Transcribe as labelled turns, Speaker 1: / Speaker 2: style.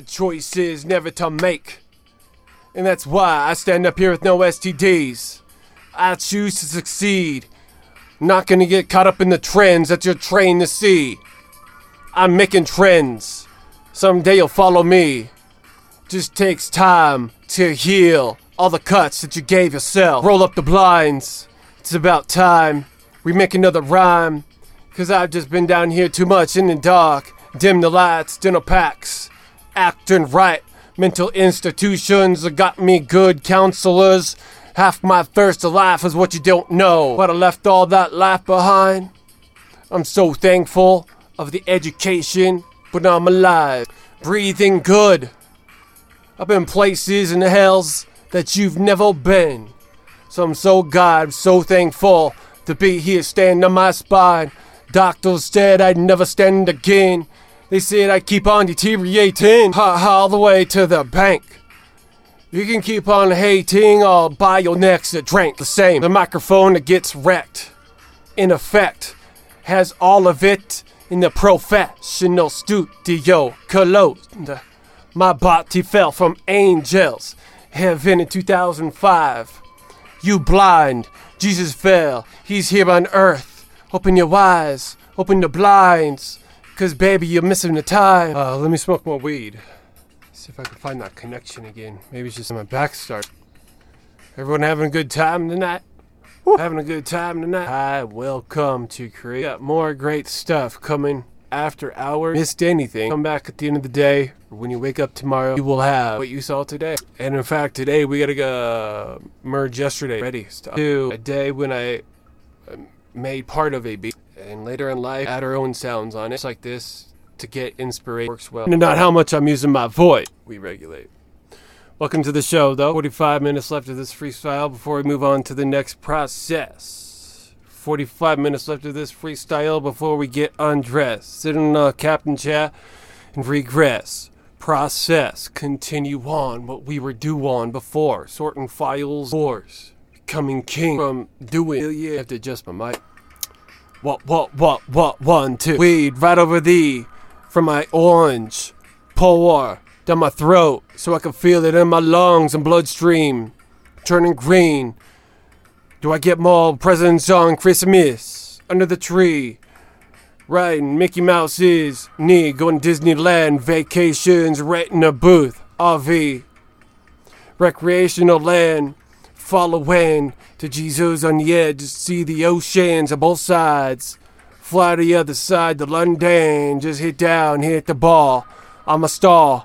Speaker 1: choices never to make. And that's why I stand up here with no STDs. I choose to succeed. Not gonna get caught up in the trends that you're trained to see. I'm making trends. Someday you'll follow me. Just takes time to heal all the cuts that you gave yourself. Roll up the blinds. It's about time we make another rhyme. Cause I've just been down here too much in the dark. Dim the lights, dinner packs. Acting right. Mental institutions got me good counselors. Half my thirst to life is what you don't know. But I left all that life behind. I'm so thankful of the education, but I'm alive. Breathing good. I've been places the hells that you've never been. So I'm so God, so thankful to be here standing on my spine. Doctors said I'd never stand again. They said I'd keep on deteriorating, all the way to the bank. You can keep on hating, I'll buy your next drink. The same, the microphone that gets wrecked. In effect, has all of it in the professional studio closed. My body fell from angels, heaven in 2005. You blind, Jesus fell, he's here on earth. Open your eyes, open the blinds, cause baby, you're missing the time. Uh, let me smoke more weed. See if I can find that connection again. Maybe it's just my back start. Everyone having a good time tonight? Having a good time tonight? Hi, welcome to create Got more great stuff coming after hours. Missed anything? Come back at the end of the day, or when you wake up tomorrow, you will have what you saw today. And in fact, today we gotta go merge yesterday. Ready stuff to a day when I uh, made part of a beat, and later in life add our own sounds on it, It's like this to get inspiration. Works well. And not how much I'm using my voice. We regulate. Welcome to the show, though. 45 minutes left of this freestyle before we move on to the next process. 45 minutes left of this freestyle before we get undressed. Sit in the captain chair and regress. Process. Continue on what we were due on before. Sorting files. Wars. Becoming king from doing. Yeah, I have to adjust my mic. What, what, what, what, one, two. Weed right over thee from my orange. Pour down my throat so I can feel it in my lungs and bloodstream. Turning green. Do I get more presents on Christmas? Under the tree. Riding Mickey Mouse's knee. Going Disneyland vacations in a booth. RV. Recreational land. Following to Jesus on the edge. See the oceans on both sides. Fly to the other side to London. Just hit down, hit the ball. I'm a star.